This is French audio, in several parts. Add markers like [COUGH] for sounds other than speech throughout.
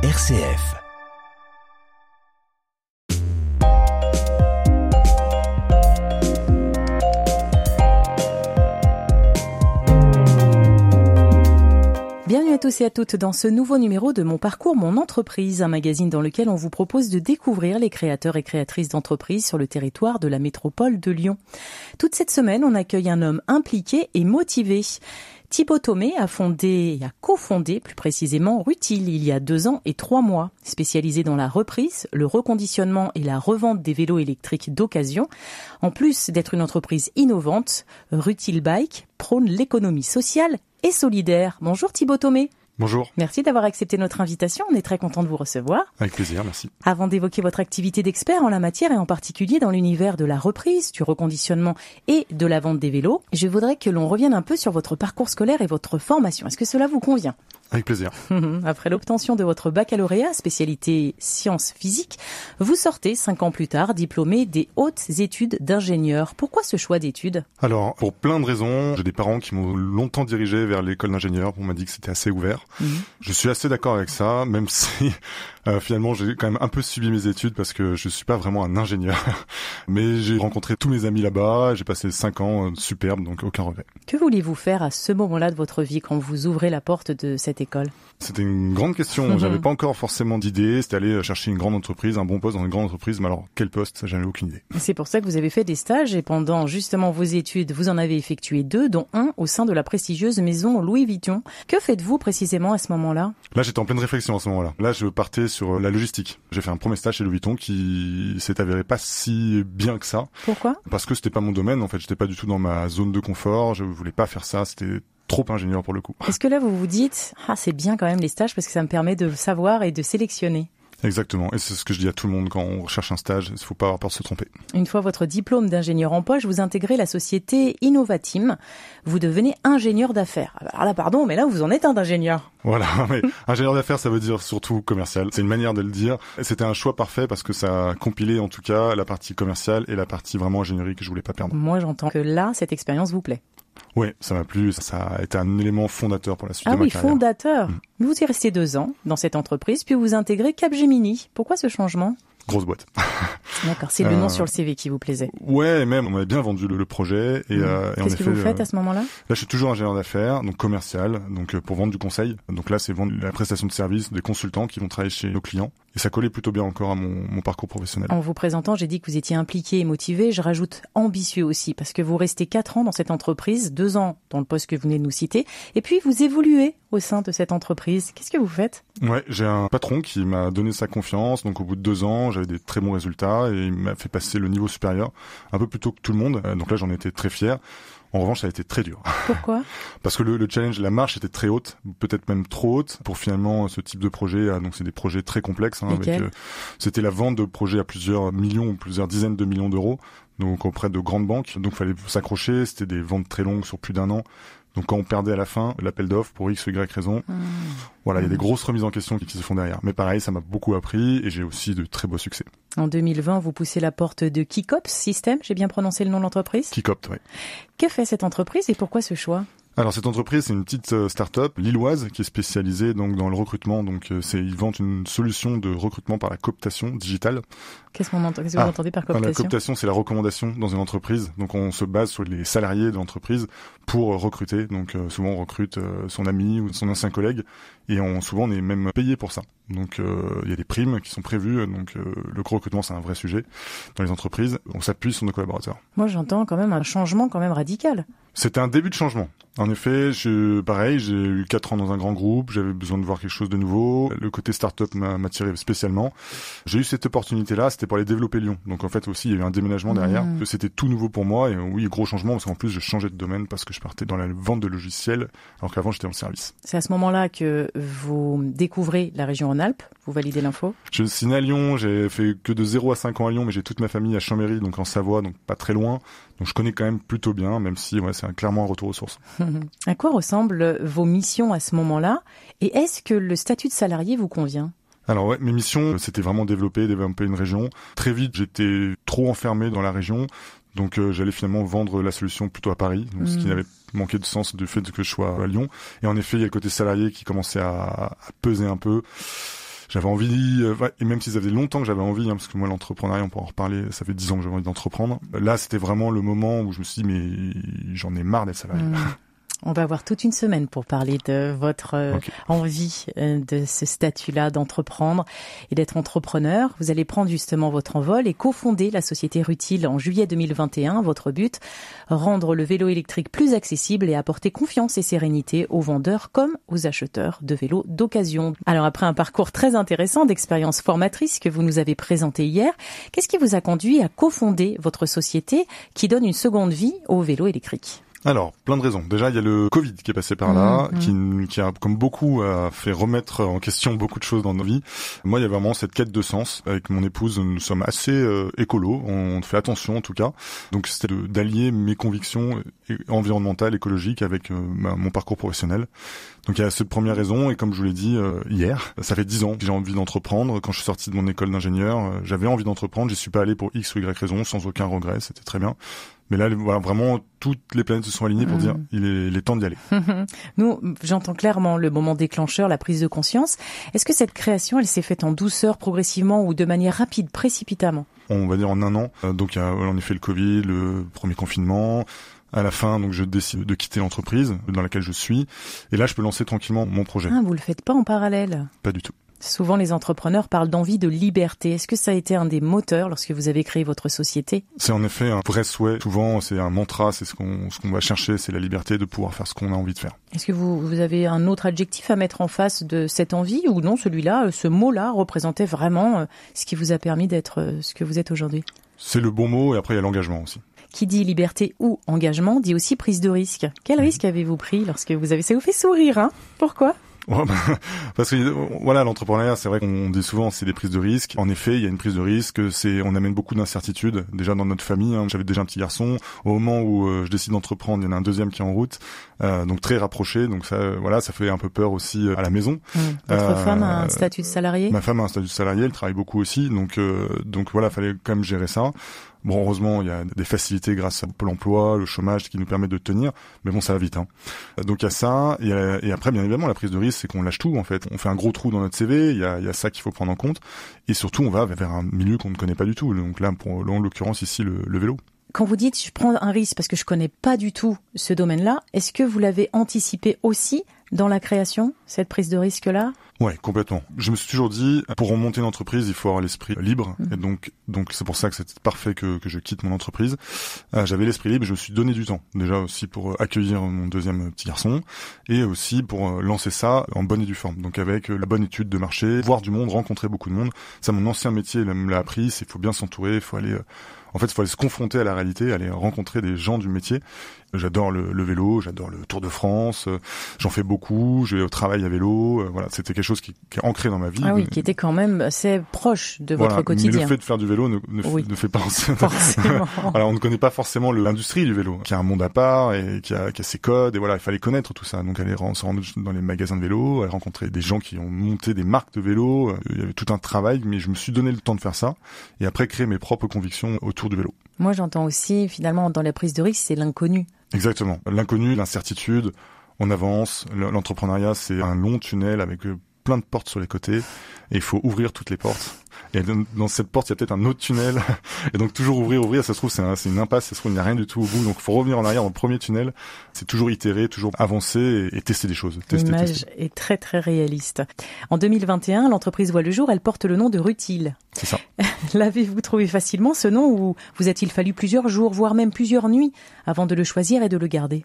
RCF. Bienvenue à tous et à toutes dans ce nouveau numéro de Mon Parcours, Mon Entreprise, un magazine dans lequel on vous propose de découvrir les créateurs et créatrices d'entreprises sur le territoire de la métropole de Lyon. Toute cette semaine, on accueille un homme impliqué et motivé. Thibaut Thomé a fondé, a cofondé plus précisément Rutil il y a deux ans et trois mois, spécialisé dans la reprise, le reconditionnement et la revente des vélos électriques d'occasion. En plus d'être une entreprise innovante, Rutil Bike prône l'économie sociale et solidaire. Bonjour Thibaut Thomé. Bonjour. Merci d'avoir accepté notre invitation. On est très content de vous recevoir. Avec plaisir, merci. Avant d'évoquer votre activité d'expert en la matière et en particulier dans l'univers de la reprise, du reconditionnement et de la vente des vélos, je voudrais que l'on revienne un peu sur votre parcours scolaire et votre formation. Est-ce que cela vous convient? Avec plaisir. [LAUGHS] Après l'obtention de votre baccalauréat, spécialité sciences physiques, vous sortez cinq ans plus tard diplômé des hautes études d'ingénieur. Pourquoi ce choix d'études? Alors, pour plein de raisons, j'ai des parents qui m'ont longtemps dirigé vers l'école d'ingénieur. On m'a dit que c'était assez ouvert. Je suis assez d'accord avec ça, même [LAUGHS] si euh, finalement j'ai quand même un peu subi mes études parce que je suis pas vraiment un ingénieur. [LAUGHS] Mais j'ai rencontré tous mes amis là-bas, j'ai passé cinq ans euh, superbes, donc aucun regret. Que vouliez-vous faire à ce moment-là de votre vie quand vous ouvrez la porte de cette école C'était une grande question. [LAUGHS] J'avais pas encore forcément d'idée. C'était aller chercher une grande entreprise, un bon poste dans une grande entreprise. Mais alors quel poste? J'avais aucune idée. C'est pour ça que vous avez fait des stages et pendant justement vos études, vous en avez effectué deux, dont un au sein de la prestigieuse maison Louis Vuitton. Que faites-vous précisément à ce moment-là? Là, j'étais en pleine réflexion à ce moment-là. Là, je partais sur la logistique. J'ai fait un premier stage chez Louis Vuitton qui s'est avéré pas si bien que ça. Pourquoi? Parce que c'était pas mon domaine. En fait, j'étais pas du tout dans ma zone de confort. Je voulais pas faire ça. C'était trop ingénieur pour le coup. Est-ce que là, vous vous dites, ah, c'est bien quand même les stages parce que ça me permet de savoir et de sélectionner Exactement. Et c'est ce que je dis à tout le monde quand on recherche un stage. Il faut pas avoir peur de se tromper. Une fois votre diplôme d'ingénieur en poche, vous intégrez la société Innovatim. Vous devenez ingénieur d'affaires. Alors là, pardon, mais là, vous en êtes un d'ingénieur. Voilà. [LAUGHS] Mais [LAUGHS] ingénieur d'affaires, ça veut dire surtout commercial. C'est une manière de le dire. C'était un choix parfait parce que ça a compilé, en tout cas, la partie commerciale et la partie vraiment ingénierie que je voulais pas perdre. Moi, j'entends que là, cette expérience vous plaît. Oui, ça m'a plu. Ça, ça, a été un élément fondateur pour la suite ah de ma oui, carrière. fondateur. Mm. Vous y restez deux ans dans cette entreprise, puis vous intégrez Capgemini. Pourquoi ce changement? Grosse boîte. [LAUGHS] D'accord, c'est le Euh, nom sur le CV qui vous plaisait. Ouais, même on m'avait bien vendu le, le projet et, Mm. euh, et Qu'est-ce que vous faites euh, à ce moment-là? Là, je suis toujours ingénieur d'affaires, donc commercial, donc euh, pour vendre du conseil. Donc là, c'est vendre la prestation de service des consultants qui vont travailler chez nos clients. Et ça collait plutôt bien encore à mon, mon parcours professionnel. En vous présentant, j'ai dit que vous étiez impliqué et motivé. Je rajoute ambitieux aussi, parce que vous restez quatre ans dans cette entreprise, deux ans dans le poste que vous venez de nous citer, et puis vous évoluez au sein de cette entreprise. Qu'est-ce que vous faites? Ouais, j'ai un patron qui m'a donné sa confiance. Donc au bout de deux ans, j'avais des très bons résultats et il m'a fait passer le niveau supérieur un peu plus tôt que tout le monde. Euh, Donc là, j'en étais très fier. En revanche, ça a été très dur. [LAUGHS] Pourquoi? Parce que le, le challenge, la marche était très haute, peut-être même trop haute pour finalement ce type de projet. ah, Donc c'est des projets très complexes. hein, euh, C'était la vente de projets à plusieurs millions ou plusieurs dizaines de millions d'euros, donc auprès de grandes banques. Donc fallait s'accrocher. C'était des ventes très longues sur plus d'un an. Donc quand on perdait à la fin l'appel d'offres pour X ou Y raison, Hmm. voilà, il y a des Mhm. grosses remises en question qui, qui se font derrière. Mais pareil, ça m'a beaucoup appris et j'ai aussi de très beaux succès. En 2020, vous poussez la porte de Kikops System, j'ai bien prononcé le nom de l'entreprise? Copte, ouais. Que fait cette entreprise et pourquoi ce choix? Alors cette entreprise, c'est une petite euh, start-up lilloise qui est spécialisée donc dans le recrutement. Donc euh, c'est ils vendent une solution de recrutement par la cooptation digitale. Qu'est-ce qu'on entend que Ah, vous entendez par Enfin, la cooptation cooptation, c'est la recommandation dans une entreprise. Donc on se base sur les salariés de l'entreprise pour euh, recruter. Donc euh, souvent on recrute euh, son ami ou son ancien collègue et on souvent on est même payé pour ça. Donc euh, il y a des primes qui sont prévues. Donc le recrutement c'est un vrai sujet dans les entreprises. On s'appuie sur nos collaborateurs. Moi, j'entends quand même un changement quand même radical. C'était un début de changement. En effet, je, pareil, j'ai eu quatre ans dans un grand groupe, j'avais besoin de voir quelque chose de nouveau. Le côté start-up m'a m'a tiré spécialement. J'ai eu cette opportunité-là, c'était pour aller développer Lyon. Donc en fait aussi, il y a eu un déménagement derrière. Mhm. C'était tout nouveau pour moi et oui, gros changement parce qu'en plus, je changeais de domaine parce que je partais dans la vente de logiciels alors qu'avant j'étais dans le service. C'est à ce moment-là que vous découvrez la région Rhône-Alpes. Vous validez l'info? Je suis né à Lyon, j'ai fait que de 0 à 5 ans à Lyon, mais j'ai toute ma famille à Chambéry, donc en Savoie, donc pas très loin. Donc je connais quand même plutôt bien, même si ouais, c'est clairement un retour aux sources. [LAUGHS] à quoi ressemblent vos missions à ce moment-là? Et est-ce que le statut de salarié vous convient? Alors ouais, mes missions, c'était vraiment développer, développer une région. Très vite, j'étais trop enfermé dans la région, donc euh, j'allais finalement vendre la solution plutôt à Paris, donc, ce qui Mhm. n'avait manqué de sens du fait que je sois à Lyon. Et en effet, il y a le côté salarié qui commençait à, à peser un peu. J'avais envie, euh, et même si ça faisait longtemps que j'avais envie, hein, parce que moi l'entrepreneuriat, on peut en reparler, ça fait dix ans que j'avais envie d'entreprendre. Là, c'était vraiment le moment où je me suis dit, mais j'en ai marre d'être salarié. Mmh. [LAUGHS] On va avoir toute une semaine pour parler de votre euh, envie euh, de ce statut-là d'entreprendre et d'être entrepreneur. Vous allez prendre justement votre envol et cofonder la société Rutile en juillet 2021. Votre but, rendre le vélo électrique plus accessible et apporter confiance et sérénité aux vendeurs comme aux acheteurs de vélos d'occasion. Alors après un parcours très intéressant d'expérience formatrice que vous nous avez présenté hier, qu'est-ce qui vous a conduit à cofonder votre société qui donne une seconde vie au vélo électrique? Alors, plein de raisons. Déjà, il y a le Covid qui est passé par là, mmh, qui, qui, a, comme beaucoup, a fait remettre en question beaucoup de choses dans nos vies. Moi, il y a vraiment cette quête de sens. Avec mon épouse, nous sommes assez euh, écolos. On fait attention, en tout cas. Donc, c'était d'allier mes convictions environnementales, écologiques, avec euh, mon parcours professionnel. Donc, il y a cette première raison. Et comme je vous l'ai dit euh, hier, ça fait dix ans que j'ai envie d'entreprendre. Quand je suis sorti de mon école d'ingénieur, euh, j'avais envie d'entreprendre. J'y suis pas allé pour X ou Y raison, sans aucun regret. C'était très bien. Mais là, voilà, vraiment, toutes les planètes se sont alignées pour dire mm. il est, il est temps d'y aller. [LAUGHS] Nous, j'entends clairement le moment déclencheur, la prise de conscience. Est-ce que cette création, elle s'est faite en douceur, progressivement ou de manière rapide, précipitamment? On va dire en un an. Euh, donc, il y a en effet le Covid, le premier confinement. À la fin, donc je décide de quitter l'entreprise dans laquelle je suis, et là je peux lancer tranquillement mon projet. Ah, vous le faites pas en parallèle? Pas du tout. Souvent, les entrepreneurs parlent d'envie de liberté. Est-ce que ça a été un des moteurs lorsque vous avez créé votre société? C'est en effet un vrai souhait. Souvent, c'est un mantra, c'est ce qu'on ce qu'on va chercher, c'est la liberté de pouvoir faire ce qu'on a envie de faire. Est-ce que vous, vous avez un autre adjectif à mettre en face de cette envie ou non Celui-là, euh, ce mot-là représentait vraiment euh, ce qui vous a permis d'être euh, ce que vous êtes aujourd'hui? C'est le bon mot et après il y a l'engagement aussi. Qui dit liberté ou engagement dit aussi prise de risque. Quel risque avez-vous pris lorsque vous avez... Ça vous fait sourire, hein? Pourquoi? [LAUGHS] parce que voilà, l'entrepreneuriat, c'est vrai qu'on dit souvent, c'est des prises de risques. En effet, il y a une prise de risque. C'est, on amène beaucoup d'incertitudes. Déjà dans notre famille, hein, j'avais déjà un petit garçon. Au moment où euh, je décide d'entreprendre, il y en a un deuxième qui est en route, euh, donc très rapproché. Donc ça, voilà, ça fait un peu peur aussi euh, à la maison. Mmh. Votre femme a un statut de salarié? Ma femme a un statut de salarié. Elle travaille beaucoup aussi. Donc donc voilà, fallait quand même gérer ça. Bon, heureusement, il y a des facilités grâce à Pôle emploi, le chômage qui nous permet de tenir, mais bon, ça va vite. Hein. Donc il y a ça, et, après, bien évidemment, la prise de risque, c'est qu'on lâche tout, en fait. On fait un gros trou dans notre CV, il y a, il y a ça qu'il faut prendre en compte, et surtout, on va vers un milieu qu'on ne connaît pas du tout. Donc là, pour, en l'occurrence, ici, le, le vélo quand vous dites je prends un risque parce que je connais pas du tout ce domaine-là, est-ce que vous l'avez anticipé aussi dans la création, cette prise de risque-là? Ouais, complètement. Je me suis toujours dit, pour remonter une entreprise, il faut avoir l'esprit libre. Mmh. Et donc, donc c'est pour ça que c'est parfait que, que je quitte mon entreprise. Euh, J'avais l'esprit libre et je me suis donné du temps. Déjà aussi pour euh, accueillir mon deuxième petit garçon et aussi pour euh, lancer ça en bonne et due forme. Donc avec la bonne étude de marché, voir du monde, rencontrer beaucoup de monde. Ça, mon ancien métier me l'a appris. Il faut bien s'entourer, il faut aller en fait, il faut aller se confronter à la réalité, aller rencontrer des gens du métier. J'adore le, vélo, j'adore le Tour de France, euh, j'en fais beaucoup, je vais au travail à vélo. Euh, voilà, c'était quelque chose qui, qui, est ancré dans ma vie. Ah oui, qui était quand même assez proche de votre quotidien. Mais le fait de faire du vélo ne, ne, fait pas [LAUGHS] forcément. Alors, on ne connaît pas forcément l'industrie du vélo, qui a un monde à part et qui a, qui a ses codes. Et voilà, il fallait connaître tout ça. Donc, aller se rendre dans les magasins de vélo, aller rencontrer des gens qui ont monté des marques de vélo. Euh, il y avait tout un travail, mais je me suis donné le temps de faire ça. Et après, créer mes propres convictions autour du vélo. Moi, j'entends aussi, finalement, dans la prise de risque, c'est l'inconnu. Exactement. L'inconnu, l'incertitude, on avance. L'entrepreneuriat, c'est un long tunnel avec euh, plein de portes sur les côtés et il faut ouvrir toutes les portes. Et dans cette porte, il y a peut-être un autre tunnel. [LAUGHS] Et donc toujours ouvrir, ouvrir, ça se trouve c'est une impasse, ça se trouve il n'y a rien du tout au bout. Donc il faut revenir en arrière dans le premier tunnel. C'est toujours itérer, toujours avancer et, tester des choses. L'image est très très réaliste. En 2021, l'entreprise voit le jour, elle porte le nom de Rutil. C'est ça. [LAUGHS] L'avez-vous trouvé facilement ce nom ou vous a-t-il fallu plusieurs jours, voire même plusieurs nuits avant de le choisir et de le garder?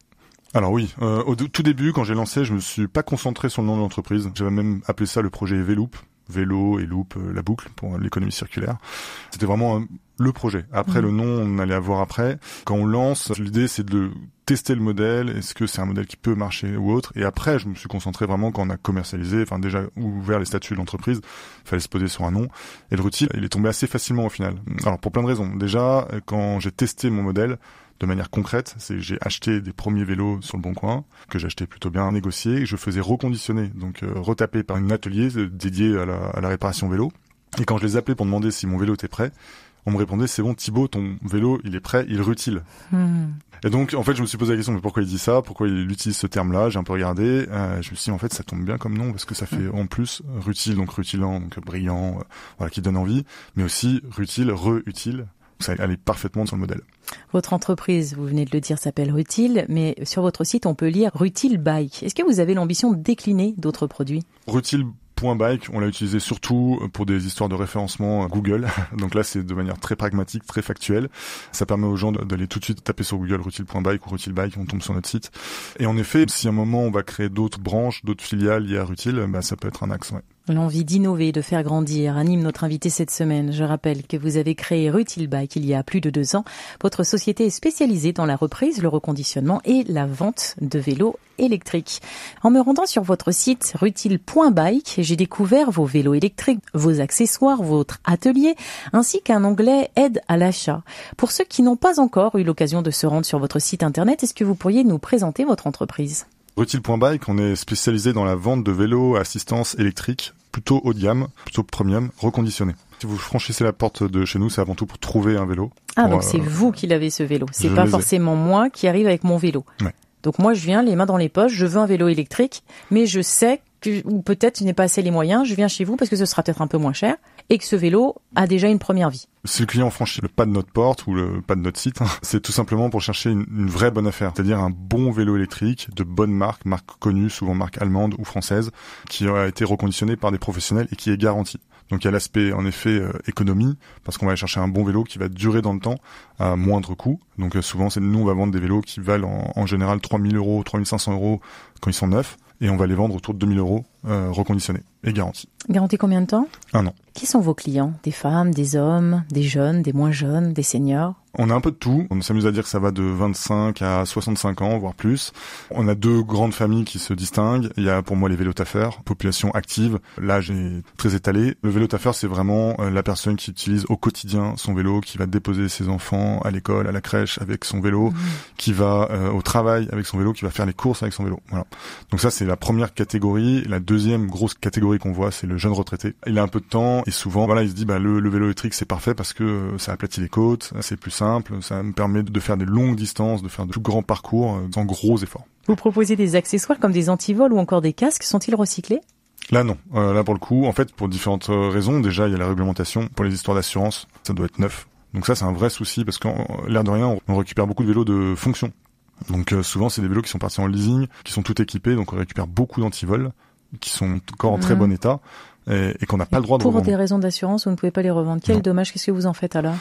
Alors oui, euh, au tout début, quand j'ai lancé, je me suis pas concentré sur le nom de l'entreprise. J'avais même appelé ça le projet Veloop, vélo et loop euh, la boucle pour l'économie circulaire. C'était vraiment euh, le projet. Après mmh. le nom, on allait avoir après. Quand on lance, l'idée c'est de tester le modèle. Est-ce que c'est un modèle qui peut marcher ou autre? Et après, je me suis concentré vraiment quand on a commercialisé, enfin déjà ouvert les statuts de l'entreprise, il fallait se poser sur un nom. Et le routine, il est tombé assez facilement au final. Alors pour plein de raisons. Déjà, quand j'ai testé mon modèle, de manière concrète, c'est j'ai acheté des premiers vélos sur le bon coin que j'achetais plutôt bien négociés et je faisais reconditionner, donc euh, retaper par un atelier dédié à la, à la réparation vélo. Et quand je les appelais pour demander si mon vélo était prêt, on me répondait c'est bon Thibaut, ton vélo il est prêt, il rutile. Hmm. Et donc en fait je me suis posé la question mais pourquoi il dit ça, pourquoi il utilise ce terme-là, j'ai un peu regardé, euh, je me suis dit en fait ça tombe bien comme nom parce que ça fait en plus rutile donc rutilant donc brillant, euh, voilà qui donne envie, mais aussi rutile, re-utile. Ça allait parfaitement sur le modèle. Votre entreprise, vous venez de le dire, s'appelle Rutile, mais sur votre site, on peut lire Rutile Bike. Est-ce que vous avez l'ambition de décliner d'autres produits? Rutile Bike, on l'a utilisé surtout pour des histoires de référencement Google. [LAUGHS] Donc là, c'est de manière très pragmatique, très factuelle. Ça permet aux gens d'aller tout de suite taper sur Google Rutile.bike ou Rutile Bike, on tombe sur notre site. Et en effet, si à un moment on va créer d'autres branches, d'autres filiales liées à Rutile, bah, ça peut être un axe. Ouais. L'envie d'innover, de faire grandir anime notre invité cette semaine. Je rappelle que vous avez créé Rutil Bike il y a plus de deux ans. Votre société est spécialisée dans la reprise, le reconditionnement et la vente de vélos électriques. En me rendant sur votre site rutil.bike, j'ai découvert vos vélos électriques, vos accessoires, votre atelier, ainsi qu'un onglet aide à l'achat. Pour ceux qui n'ont pas encore eu l'occasion de se rendre sur votre site internet, est-ce que vous pourriez nous présenter votre entreprise? Rutile.bike, on est spécialisé dans la vente de vélos à assistance électrique, plutôt haut de gamme, plutôt premium, reconditionné. Si vous franchissez la porte de chez nous, c'est avant tout pour trouver un vélo. Ah, donc c'est euh, vous qui l'avez ce vélo. C'est pas forcément moi qui arrive avec mon vélo. Donc moi, je viens les mains dans les poches, je veux un vélo électrique, mais je sais que, ou peut-être je n'ai pas assez les moyens, je viens chez vous parce que ce sera peut-être un peu moins cher et que ce vélo a déjà une première vie. Si le client franchit le pas de notre porte ou le pas de notre site, hein, c'est tout simplement pour chercher une, vraie bonne affaire, c'est-à-dire un bon vélo électrique de bonne marque, marque connue, souvent marque allemande ou française, qui a été reconditionné par des professionnels et qui est garanti. Donc il y a l'aspect en effet euh, économie, parce qu'on va aller chercher un bon vélo qui va durer dans le temps à moindre coût. Donc euh, souvent c'est nous on va vendre des vélos qui valent en, en général 3000 euros, 3500 euros quand ils sont neufs, et on va les vendre autour de 2000 euros euh, reconditionnés et garantis. Garantie combien de temps? Un an. Qui sont vos clients? Des femmes, des hommes, des jeunes, des moins jeunes, des seniors? On a un peu de tout. On s'amuse à dire que ça va de 25 à 65 ans, voire plus. On a deux grandes familles qui se distinguent. Il y a pour moi les vélotaffeurs, population active. L'âge est très étalé. Le vélotaffeur, c'est vraiment euh, la personne qui utilise au quotidien son vélo, qui va déposer ses enfants à l'école, à la crèche avec son vélo, mmh. qui va euh, au travail avec son vélo, qui va faire les courses avec son vélo. Voilà. Donc ça, c'est la première catégorie. La deuxième grosse catégorie qu'on voit, c'est le jeune retraité. Il a un peu de temps et souvent, voilà, il se dit, bah, le, le vélo électrique, c'est parfait parce que euh, ça aplatit les côtes, c'est plus simple, ça me permet de faire des longues distances, de faire de plus grands parcours euh, sans gros efforts. Vous proposez des accessoires comme des antivols ou encore des casques, sont-ils recyclés? Là non, euh, là pour le coup, en fait pour différentes raisons, déjà il y a la réglementation pour les histoires d'assurance, ça doit être neuf. Donc ça c'est un vrai souci parce qu'en l'air de rien, on récupère beaucoup de vélos de fonction. Donc souvent c'est des vélos qui sont partis en leasing, qui sont tout équipés, donc on récupère beaucoup d'antivols qui sont encore en très mmh. bon état et, qu'on n'a pas le droit de Pour des raisons d'assurance, vous ne pouvez pas les revendre. Quel dommage, qu'est-ce que vous en faites alors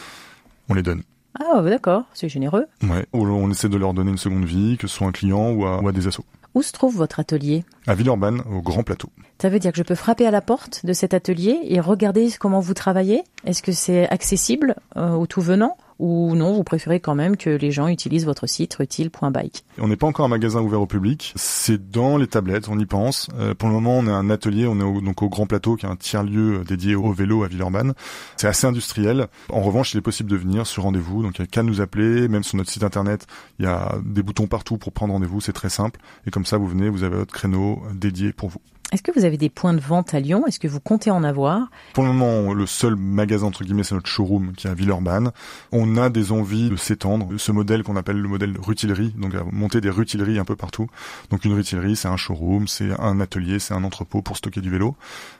On les donne. Ah d'accord, c'est généreux. Ouais, on essaie de leur donner une seconde vie, que ce soit un client ou à, des assos. Où se trouve votre atelier À Villeurbanne, au Grand Plateau. Ça veut dire que je peux frapper à la porte de cet atelier et regarder comment vous travaillez? Est-ce que c'est accessible euh, au tout venant ou non, vous préférez quand même que les gens utilisent votre site rutile.bike On n'est pas encore un magasin ouvert au public, c'est dans les tablettes, on y pense. Euh, pour le moment, on est un atelier, on est au, donc au Grand Plateau, qui est un tiers-lieu euh, dédié au vélo à Villeurbanne. C'est assez industriel. En revanche, il est possible de venir sur rendez-vous, donc il n'y a qu'à nous appeler, même sur notre site internet, il y a des boutons partout pour prendre rendez-vous, c'est très simple. Et comme ça, vous venez, vous avez votre créneau dédié pour vous. Est-ce que vous avez des points de vente à Lyon? Est-ce que vous comptez en avoir? Pour le moment, le seul magasin entre guillemets, c'est notre showroom qui est à Villeurbanne. On a des envies de s'étendre. Ce modèle qu'on appelle le modèle rutilerie, donc monter des rutileries un peu partout. Donc une rutilerie, c'est un showroom, c'est un atelier, c'est un entrepôt pour stocker du vélo.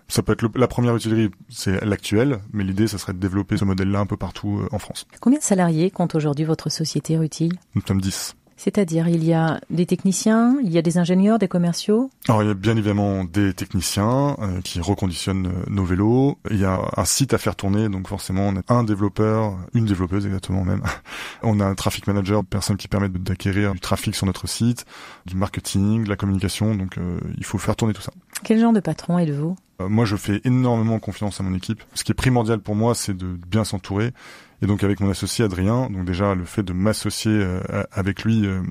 Ça peut être la première rutilerie, c'est l'actuelle, mais l'idée, ça serait de développer ce modèle-là un peu partout euh, en France. Combien de salariés compte aujourd'hui votre société Rutile? Nous sommes 10. C'est-à-dire, il y a des techniciens, il y a des ingénieurs, des commerciaux Alors, il y a bien évidemment des techniciens euh, qui reconditionnent euh, nos vélos. Il y a un site à faire tourner, donc forcément, on a un développeur, une développeuse exactement même. [LAUGHS] on a un traffic manager, personne qui permet d'acquérir du trafic sur notre site, du marketing, de la communication, donc euh, il faut faire tourner tout ça. Quel genre de patron êtes-vous? Moi, je fais énormément confiance à mon équipe. Ce qui est primordial pour moi, c'est de bien s'entourer et donc avec mon associé Adrien, donc déjà le fait de m'associer euh, avec lui, euh,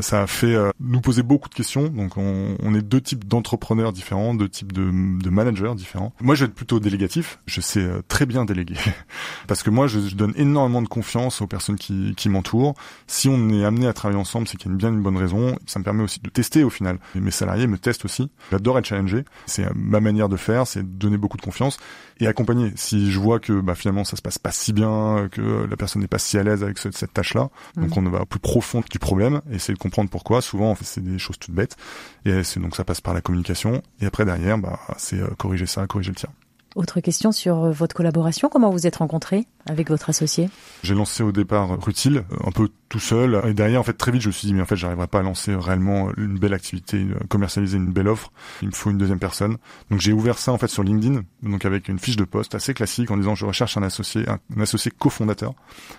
ça a fait euh, nous poser beaucoup de questions. Donc on, on est deux types d'entrepreneurs différents, deux types de, de, managers différents. Moi je vais être plutôt délégatif, je sais très bien déléguer. [LAUGHS] Parce que moi je, je, donne énormément de confiance aux personnes qui, qui m'entourent. Si on est amené à travailler ensemble, c'est qu'il y a bien une bonne raison. Ça me permet aussi de tester au final. mes salariés me testent aussi. J'adore être challengé. C'est ma manière de faire, c'est donner beaucoup de confiance et accompagner. Si je vois que bah, finalement ça se passe pas si bien, que la personne n'est pas si à l'aise avec cette tâche-là. Donc mm. on va au plus profond du problème et essayer de comprendre pourquoi. Souvent, en fait, c'est des choses toutes bêtes. Et c'est donc ça passe par la communication. Et après derrière, bah, c'est corriger ça, corriger le tir. Autre question sur euh, votre collaboration. Comment vous êtes rencontrés avec votre associé? J'ai lancé au départ Rutil, un peu tout seul. Et derrière, en fait, très vite, je me suis dit, mais en fait, j'arriverai pas à lancer réellement une belle activité, commercialiser une belle offre. Il me faut une deuxième personne. Donc, j'ai ouvert ça, en fait, sur LinkedIn. Donc, avec une fiche de poste assez classique en disant, je recherche un associé, un, associé cofondateur.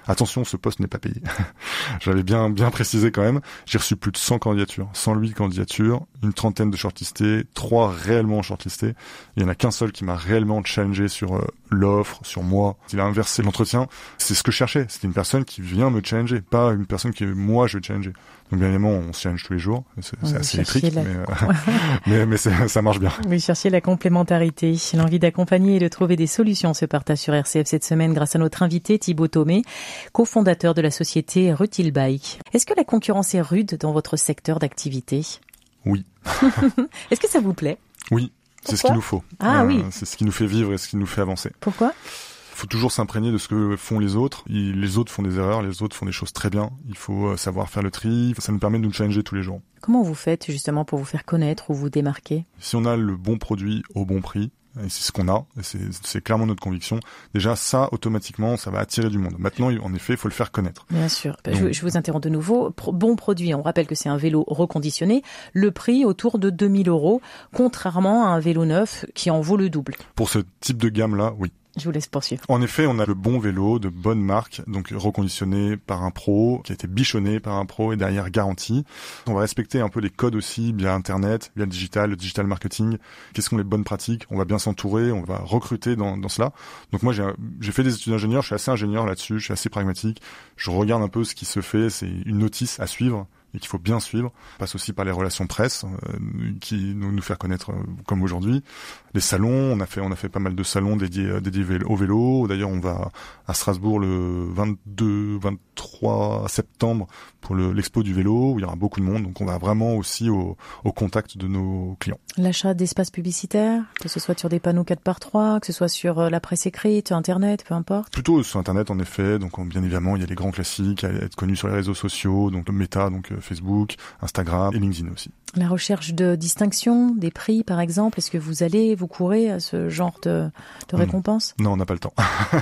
Attention, ce poste n'est pas payé. [LAUGHS] J'avais bien, bien précisé quand même. J'ai reçu plus de 100 candidatures, 108 candidatures, une trentaine de shortlistés, trois réellement shortlistés. Il y en a qu'un seul qui m'a réellement challengé sur euh, l'offre, sur moi. Il a inversé l'entretien. C'est ce que je cherchais. C'était une personne qui vient me challenger, pas une personne qui moi je vais challenger. Donc bien évidemment, on se challenge tous les jours. C'est assez électrique, mais, euh, [LAUGHS] mais, ça marche bien. Oui, chercher la complémentarité. L'envie d'accompagner et de trouver des solutions se partage sur RCF cette semaine grâce à notre invité Thibaut Thomé, cofondateur de la société Rutil Bike. Est-ce que la concurrence est rude dans votre secteur d'activité? Oui. [LAUGHS] Est-ce que ça vous plaît? Oui, c'est ce qu'il nous faut. Ah oui. C'est ce qui nous fait vivre et ce qui nous fait avancer. Pourquoi? Faut toujours s'imprégner de ce que font les autres. Les autres font des erreurs, les autres font des choses très bien. Il faut euh, savoir faire le tri. Ça nous permet de nous challenger tous les jours. Comment vous faites justement pour vous faire connaître ou vous démarquer? Si on a le bon produit au bon prix, et c'est ce qu'on a, c'est clairement notre conviction. Déjà, ça, automatiquement, ça va attirer du monde. Maintenant, en effet, il faut le faire connaître. Bien sûr. je, vous interromps de nouveau. bon produit, on rappelle que c'est un vélo reconditionné. Le prix autour de 2000 euros, contrairement à un vélo neuf qui en vaut le double. Pour ce type de gamme-là, oui. Je vous laisse poursuivre. En effet, on a le bon vélo de bonne marque, donc reconditionné par un pro, qui a été bichonné par un pro et derrière garanti. On va respecter un peu les codes aussi via Internet, via le digital, le digital marketing. Quelles sont les bonnes pratiques? On va bien s'entourer, on va recruter dans, dans cela. Donc moi, j'ai fait des études d'ingénieur, je suis assez ingénieur là-dessus, je suis assez pragmatique. Je regarde un peu ce qui se fait, c'est une notice à suivre et qu'il faut bien suivre. On passe aussi par les relations presse euh, qui nous, nous faire connaître euh, comme aujourd'hui. Les salons, on a fait on a fait pas mal de salons dédiés euh, dédiés au vélo. D'ailleurs, on va à Strasbourg le 22 23 septembre pour l'expo du vélo où il y aura beaucoup de monde. Donc on va vraiment aussi au, au contact de nos clients. L'achat d'espaces publicitaires, que ce soit sur des panneaux 4 par 3 que ce soit sur la presse écrite, internet, peu importe. Plutôt sur internet en effet. Donc bien évidemment, il y a les grands classiques à être connus sur les réseaux sociaux, donc le Meta, donc Facebook, Instagram et LinkedIn aussi. La recherche de distinction, des prix par exemple, est-ce que vous allez, vous courez à ce genre de, de hmm. récompense? Non, on n'a pas le temps.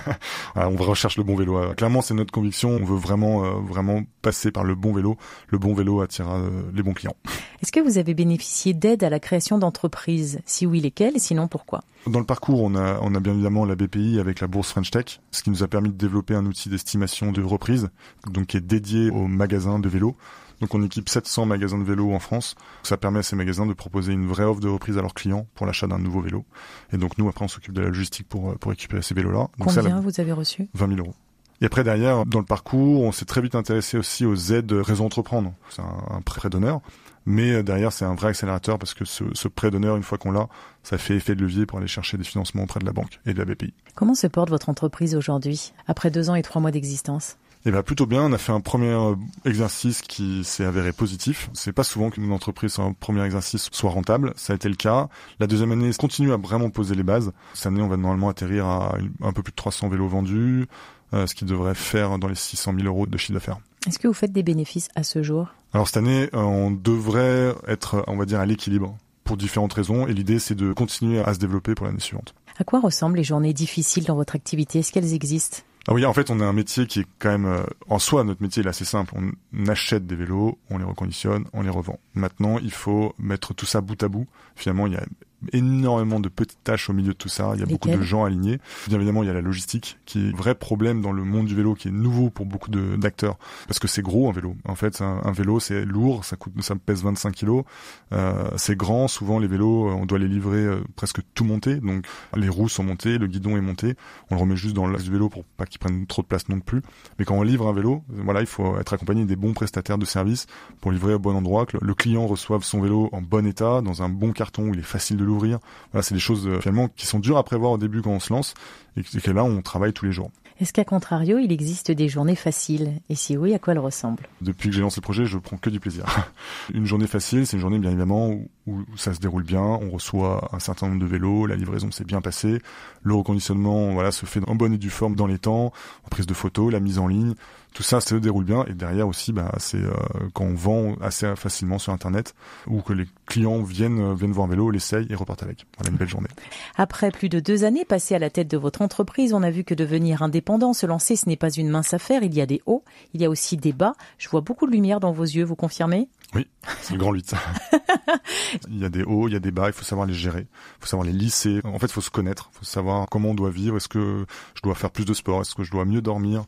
[LAUGHS] on recherche le bon vélo. Euh, clairement, c'est notre conviction. On veut vraiment, euh, vraiment passer par le bon vélo. Le bon vélo attire euh, les bons clients. Est-ce que vous avez bénéficié d'aide à la création d'entreprises? Si oui, lesquelles? Sinon, pourquoi? Dans le parcours, on a, on a bien évidemment la BPI avec la bourse French Tech, ce qui nous a permis de développer un outil d'estimation de reprise, donc qui est dédié aux magasins de vélos. Donc on équipe 700 magasins de vélos en France. Ça permet à ces magasins de proposer une vraie offre de reprise à leurs clients pour l'achat d'un nouveau vélo. Et donc nous, après, on s'occupe de la logistique pour, euh, pour récupérer ces vélos-là. Combien vous avez reçu? 20 000 euros. Et après, derrière, dans le parcours, on s'est très vite intéressé aussi aux aides réseau entreprendre. C'est un, prêt d'honneur. Mais euh, derrière, c'est un vrai accélérateur parce que ce, ce prêt d'honneur, une fois qu'on l'a, ça fait effet de levier pour aller chercher des financements auprès de la banque et de la BPI. Comment se porte votre entreprise aujourd'hui, après deux ans et trois mois d'existence? Eh bien plutôt bien. On a fait un premier euh, exercice qui s'est avéré positif. C'est pas souvent qu'une entreprise sur un premier exercice soit rentable. Ça a été le cas. La deuxième année continue à vraiment poser les bases. Cette année, on va normalement atterrir à un peu plus de 300 vélos vendus, euh, ce qui devrait faire dans les 600 000 euros de chiffre d'affaires. Est-ce que vous faites des bénéfices à ce jour? Alors cette année, euh, on devrait être, on va dire, à l'équilibre pour différentes raisons. Et l'idée, c'est de continuer à se développer pour l'année suivante. À quoi ressemblent les journées difficiles dans votre activité? Est-ce qu'elles existent? Ah oui, en fait, on a un métier qui est quand même euh, en soi notre métier est assez simple. On achète des vélos, on les reconditionne, on les revend. Maintenant, il faut mettre tout ça bout à bout. Finalement, il y a énormément de petites tâches au milieu de tout ça. Il y a beaucoup de gens alignés. Bien évidemment, il y a la logistique qui est un vrai problème dans le monde du vélo, qui est nouveau pour beaucoup d'acteurs. Parce que c'est gros un vélo. En fait, un, un vélo, c'est lourd, ça coûte, ça pèse 25 kilos. Euh, c'est grand. Souvent, les vélos, euh, on doit les livrer euh, presque tout monté. Donc, les roues sont montées, le guidon est monté. On le remet juste dans l'axe du vélo pour pas qu'il prenne trop de place non plus. Mais quand on livre un vélo, voilà, il faut être accompagné des bons prestataires de services pour livrer au bon endroit, que le client reçoive son vélo en bon état, dans un bon carton où il est facile de l'ouvrir. Voilà, c'est des choses euh, finalement qui sont dures à prévoir au début quand on se lance et que là on travaille tous les jours. Est-ce qu'à contrario, il existe des journées faciles? Et si oui, à quoi elles ressemblent? Depuis que j'ai lancé le projet, je prends que du plaisir. [LAUGHS] une journée facile, c'est une journée bien évidemment où, ça se déroule bien, on reçoit un certain nombre de vélos, la livraison s'est bien passée, le reconditionnement voilà se fait en bonne et due forme dans les temps, en prise de photos, la mise en ligne, tout ça se déroule bien et derrière aussi bah c'est euh, quand on vend assez facilement sur internet ou que les clients viennent euh, viennent voir un vélo, l'essayent et repartent avec. Voilà une belle journée. Après plus de deux années passées à la tête de votre entreprise, on a vu que devenir indépendant, se lancer, ce n'est pas une mince affaire. Il y a des hauts, il y a aussi des bas. Je vois beaucoup de lumière dans vos yeux, vous confirmez? Oui, c'est le grand 8. [LAUGHS] il y a des hauts, il y a des bas, il faut savoir les gérer, il faut savoir les lisser. En fait, il faut se connaître, il faut savoir comment on doit vivre. Est-ce que je dois faire plus de sport? Est-ce que je dois mieux dormir?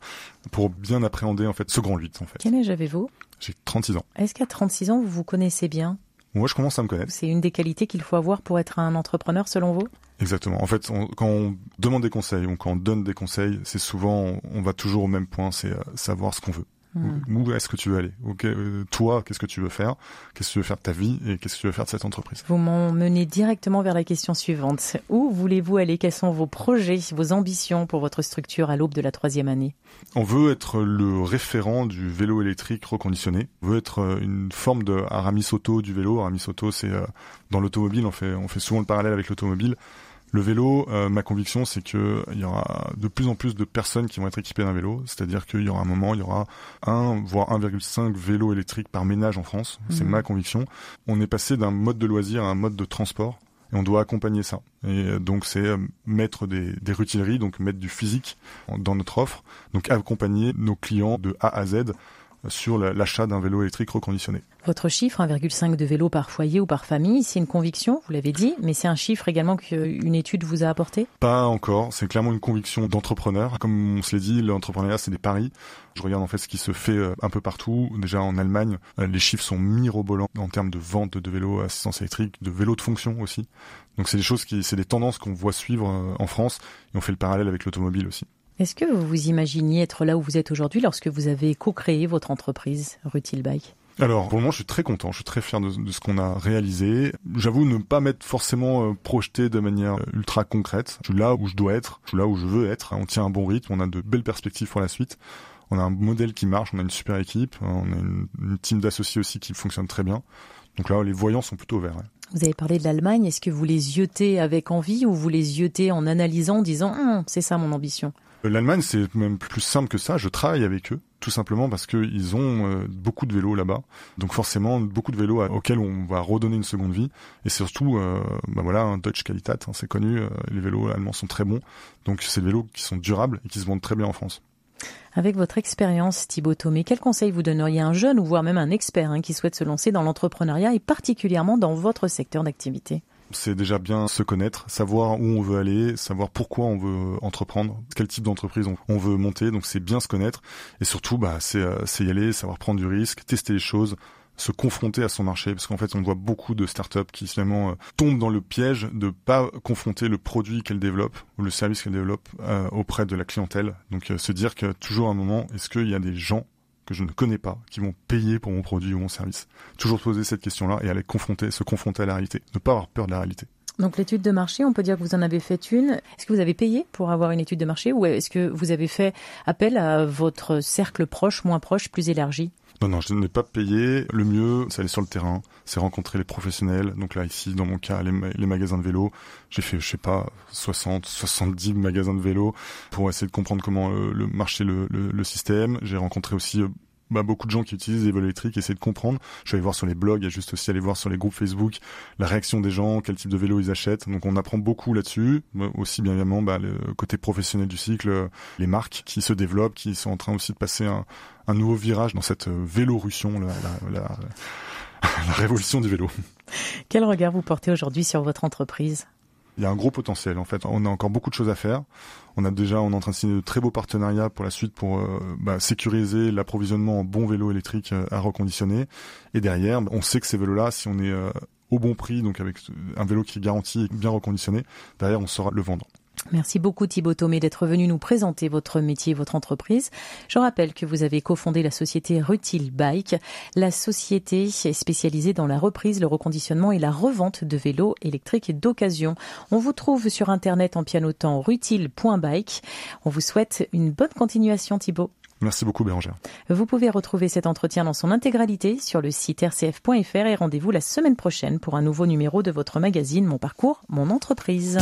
Pour bien appréhender en fait ce grand 8 en fait. Quel âge avez-vous? J'ai 36 ans. Est-ce qu'à 36 ans, vous vous connaissez bien? Moi, je commence à me connaître. C'est une des qualités qu'il faut avoir pour être un entrepreneur, selon vous? Exactement. En fait, quand on demande des conseils ou quand on donne des conseils, c'est souvent, on va toujours au même point, c'est euh, savoir ce qu'on veut. Où est-ce que tu veux aller euh, Toi, qu'est-ce que tu veux faire Qu'est-ce que tu veux faire de ta vie Et qu'est-ce que tu veux faire de cette entreprise Vous m'emmenez directement vers la question suivante. Où voulez-vous aller Quels sont vos projets, vos ambitions pour votre structure à l'aube de la troisième année On veut être le référent du vélo électrique reconditionné. On veut être euh, une forme de Aramis Auto du vélo. Aramis Auto, c'est euh, dans l'automobile, on fait, on fait souvent le parallèle avec l'automobile. Le vélo, euh, ma conviction, c'est que il y aura de plus en plus de personnes qui vont être équipées d'un vélo. C'est-à-dire qu'il y aura un moment, il y aura un voire 1,5 vélo électrique par ménage en France. C'est mhm. ma conviction. On est passé d'un mode de loisir à un mode de transport. Et on doit accompagner ça. Et donc c'est euh, mettre des, des rutileries, donc mettre du physique dans notre offre, donc accompagner nos clients de A à Z sur l'achat d'un vélo électrique reconditionné. Votre chiffre, 1,5 de vélos par foyer ou par famille, c'est une conviction, vous l'avez dit, mais c'est un chiffre également qu'une étude vous a apporté? Pas encore, c'est clairement une conviction d'entrepreneur. Comme on se l'est dit, l'entrepreneuriat, c'est des paris. Je regarde en fait ce qui se fait euh, un peu partout. Déjà en Allemagne, euh, les chiffres sont mirobolants en termes de vente de vélos à assistance électrique, de vélos de fonction aussi. Donc c'est des choses qui, c'est des tendances qu'on voit suivre euh, en France et on fait le parallèle avec l'automobile aussi. Est-ce que vous vous imaginiez être là où vous êtes aujourd'hui lorsque vous avez co-créé votre entreprise Rutil Bike? Alors, pour le moment, je suis très content, je suis très fier de, ce qu'on a réalisé. J'avoue ne pas m'être forcément euh, projeté de manière euh, ultra concrète. Je suis là où je dois être, je suis là où je veux être. On tient un bon rythme, on a de belles perspectives pour la suite. On a un modèle qui marche, on a une super équipe, on a une, une team d'associés aussi qui fonctionne très bien. Donc là, les voyants sont plutôt verts. Vous avez parlé de l'Allemagne. Est-ce que vous les yotez avec envie ou vous les yotez en analysant, en disant hum, c'est ça mon ambition? L'Allemagne, c'est même plus simple que ça. Je travaille avec eux, tout simplement parce qu'ils ont euh, beaucoup de vélos là-bas. Donc forcément, beaucoup de vélos auxquels on va redonner une seconde vie. Et surtout, euh, bah voilà, un Deutsche Qualität, hein, c'est connu. Euh, les vélos allemands sont très bons. Donc c'est des vélos qui sont durables et qui se vendent très bien en France. Avec votre expérience, Thibaut Thomé, quel conseil vous donneriez à un jeune ou voire même un expert hein, qui souhaite se lancer dans l'entrepreneuriat et particulièrement dans votre secteur d'activité? C'est déjà bien se connaître, savoir où on veut aller, savoir pourquoi on veut entreprendre, quel type d'entreprise on veut monter. Donc c'est bien se connaître et surtout bah c'est euh, y aller, savoir prendre du risque, tester les choses, se confronter à son marché parce qu'en fait on voit beaucoup de startups qui finalement euh, tombent dans le piège de pas confronter le produit qu'elles développent ou le service qu'elles développent euh, auprès de la clientèle. Donc se dire que toujours un moment, est-ce qu'il y a des gens que je ne connais pas, qui vont payer pour mon produit ou mon service. Toujours poser cette question-là et aller confronter, se confronter à la réalité. Ne pas avoir peur de la réalité. Donc l'étude de marché, on peut dire que vous en avez fait une. Est-ce que vous avez payé pour avoir une étude de marché ou est-ce que vous avez fait appel à votre cercle proche, moins proche, plus élargi? Non, non, je n'ai pas payé. Le mieux, c'est aller sur le terrain, c'est rencontrer les professionnels. Donc là, ici, dans mon cas, les, magasins de vélo. J'ai fait, je sais pas, 60, 70 magasins de vélo pour essayer de comprendre comment euh, le marché, le, le système. J'ai rencontré aussi euh, bah, beaucoup de gens qui utilisent des vélos électriques, essayer de comprendre. Je suis allé voir sur les blogs, il y a juste aussi aller voir sur les groupes Facebook la réaction des gens, quel type de vélo ils achètent. Donc on apprend beaucoup là-dessus. Aussi bien évidemment bah, le côté professionnel du cycle, les marques qui se développent, qui sont en train aussi de passer un, un nouveau virage dans cette euh, la, la, la, [LAUGHS] la révolution du vélo. Quel regard vous portez aujourd'hui sur votre entreprise? Il y a un gros potentiel en fait. On a encore beaucoup de choses à faire. On a déjà, on est en train de signer de très beaux partenariats pour la suite pour euh, bah, sécuriser l'approvisionnement en bons vélos électriques euh, à reconditionner. Et derrière, on sait que ces vélos-là, si on est euh, au bon prix, donc avec un vélo qui est garanti et bien reconditionné, derrière on saura le vendre. Merci beaucoup Thibaut Thomé d'être venu nous présenter votre métier, votre entreprise. Je rappelle que vous avez cofondé la société Rutil Bike. La société est spécialisée dans la reprise, le reconditionnement et la revente de vélos électriques d'occasion. On vous trouve sur internet en pianotant rutil.bike. On vous souhaite une bonne continuation Thibaut. Merci beaucoup Bérangère. Vous pouvez retrouver cet entretien dans son intégralité sur le site rcf.fr et rendez-vous la semaine prochaine pour un nouveau numéro de votre magazine Mon parcours, mon entreprise.